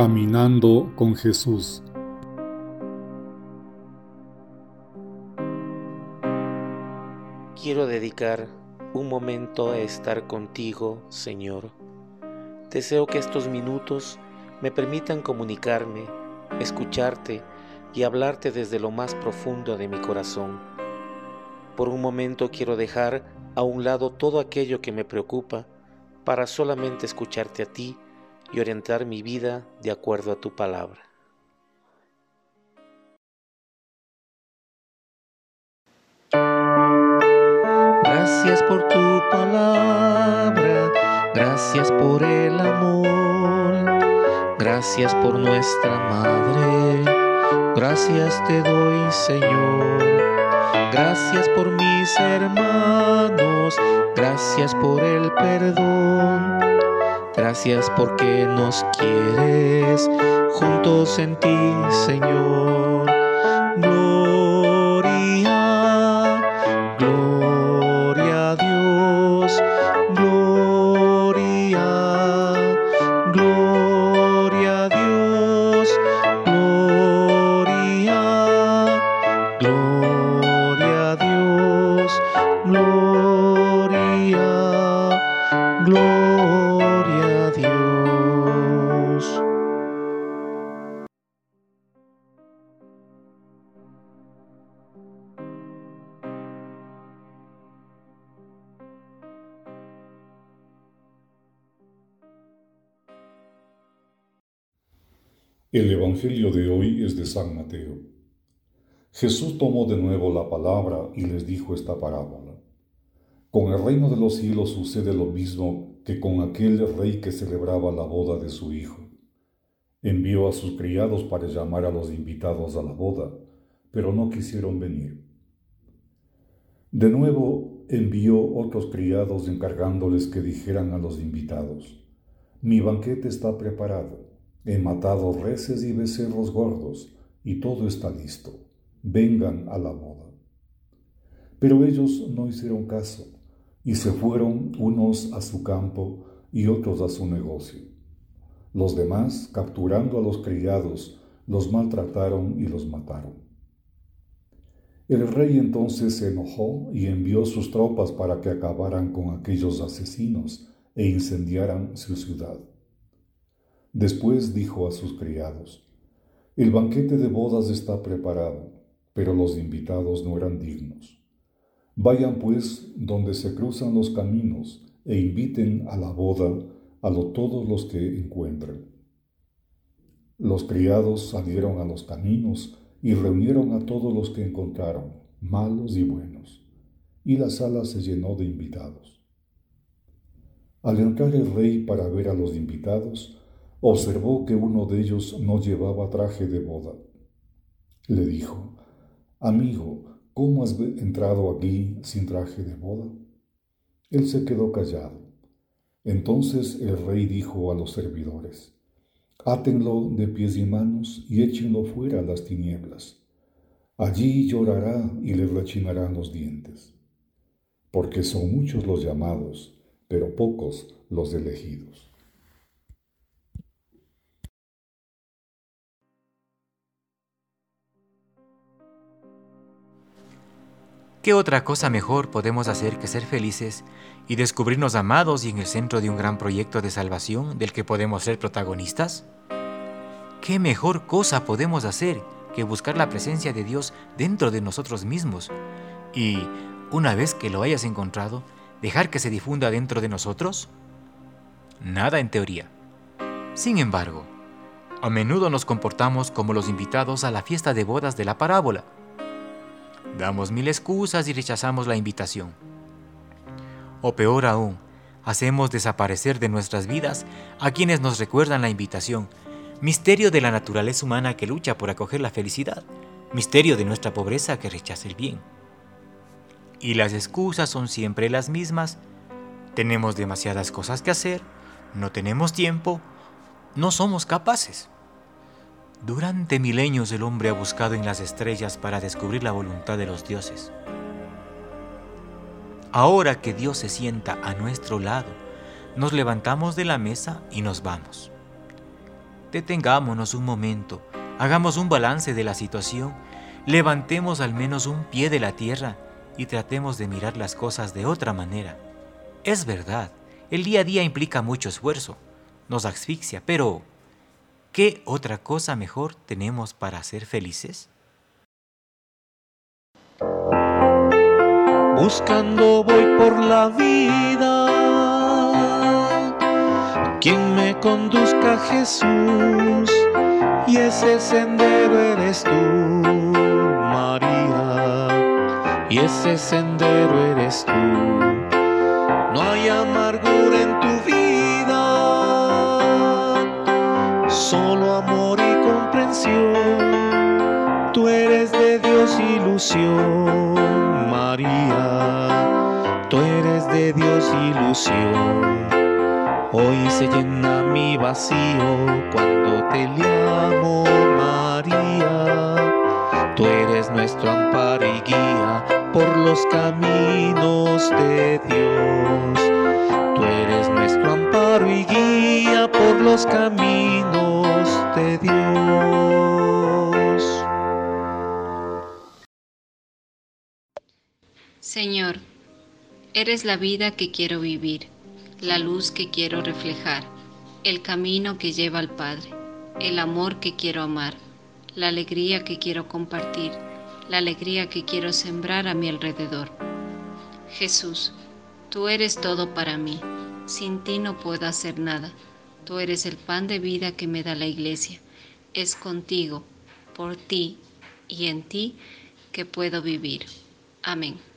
Caminando con Jesús. Quiero dedicar un momento a estar contigo, Señor. Deseo que estos minutos me permitan comunicarme, escucharte y hablarte desde lo más profundo de mi corazón. Por un momento quiero dejar a un lado todo aquello que me preocupa para solamente escucharte a ti y orientar mi vida de acuerdo a tu palabra. Gracias por tu palabra, gracias por el amor, gracias por nuestra madre, gracias te doy Señor, gracias por mis hermanos, gracias por el perdón Gracias porque nos quieres juntos en ti, Señor. El Evangelio de hoy es de San Mateo. Jesús tomó de nuevo la palabra y les dijo esta parábola. Con el reino de los cielos sucede lo mismo que con aquel rey que celebraba la boda de su hijo. Envió a sus criados para llamar a los invitados a la boda, pero no quisieron venir. De nuevo envió otros criados encargándoles que dijeran a los invitados, Mi banquete está preparado He matado reses y becerros gordos, y todo está listo. Vengan a la boda. Pero ellos no hicieron caso, y se fueron unos a su campo y otros a su negocio. Los demás, capturando a los criados, los maltrataron y los mataron. El rey entonces se enojó y envió sus tropas para que acabaran con aquellos asesinos e incendiaran su ciudad. Después dijo a sus criados, El banquete de bodas está preparado, pero los invitados no eran dignos. Vayan pues donde se cruzan los caminos e inviten a la boda a todos los que encuentren. Los criados salieron a los caminos y reunieron a todos los que encontraron, malos y buenos, y la sala se llenó de invitados. Al entrar el rey para ver a los invitados, observó que uno de ellos no llevaba traje de boda. Le dijo, Amigo, ¿cómo has entrado aquí sin traje de boda? Él se quedó callado. Entonces el rey dijo a los servidores, Átenlo de pies y manos y échenlo fuera a las tinieblas. Allí llorará y le rechinarán los dientes, porque son muchos los llamados, pero pocos los elegidos. ¿Qué otra cosa mejor podemos hacer que ser felices y descubrirnos amados y en el centro de un gran proyecto de salvación del que podemos ser protagonistas? ¿Qué mejor cosa podemos hacer que buscar la presencia de Dios dentro de nosotros mismos y, una vez que lo hayas encontrado, dejar que se difunda dentro de nosotros? Nada en teoría. Sin embargo, a menudo nos comportamos como los invitados a la fiesta de bodas de la parábola Damos mil excusas y rechazamos la invitación. O peor aún, hacemos desaparecer de nuestras vidas a quienes nos recuerdan la invitación, misterio de la naturaleza humana que lucha por acoger la felicidad, misterio de nuestra pobreza que rechaza el bien. Y las excusas son siempre las mismas. Tenemos demasiadas cosas que hacer, no tenemos tiempo, no somos capaces. Durante milenios el hombre ha buscado en las estrellas para descubrir la voluntad de los dioses. Ahora que Dios se sienta a nuestro lado, nos levantamos de la mesa y nos vamos. Detengámonos un momento, hagamos un balance de la situación, levantemos al menos un pie de la tierra y tratemos de mirar las cosas de otra manera. Es verdad, el día a día implica mucho esfuerzo, nos asfixia, pero ¿qué otra cosa mejor tenemos para ser felices? Buscando voy por la vida, quien me conduzca a Jesús, y ese sendero eres tú, María, y ese sendero eres tú. No hay amargura Tú eres de Dios ilusión, María. Tú eres de Dios ilusión. Hoy se llena mi vacío cuando te llamo, María. Tú eres nuestro amparo y guía por los caminos de Dios. Tú eres nuestro amparo y guía por los caminos de Dios. Señor, eres la vida que quiero vivir, la luz que quiero reflejar, el camino que lleva al Padre, el amor que quiero amar, la alegría que quiero compartir la alegría que quiero sembrar a mi alrededor. Jesús, tú eres todo para mí. Sin ti no puedo hacer nada. Tú eres el pan de vida que me da la iglesia. Es contigo, por ti y en ti que puedo vivir. Amén.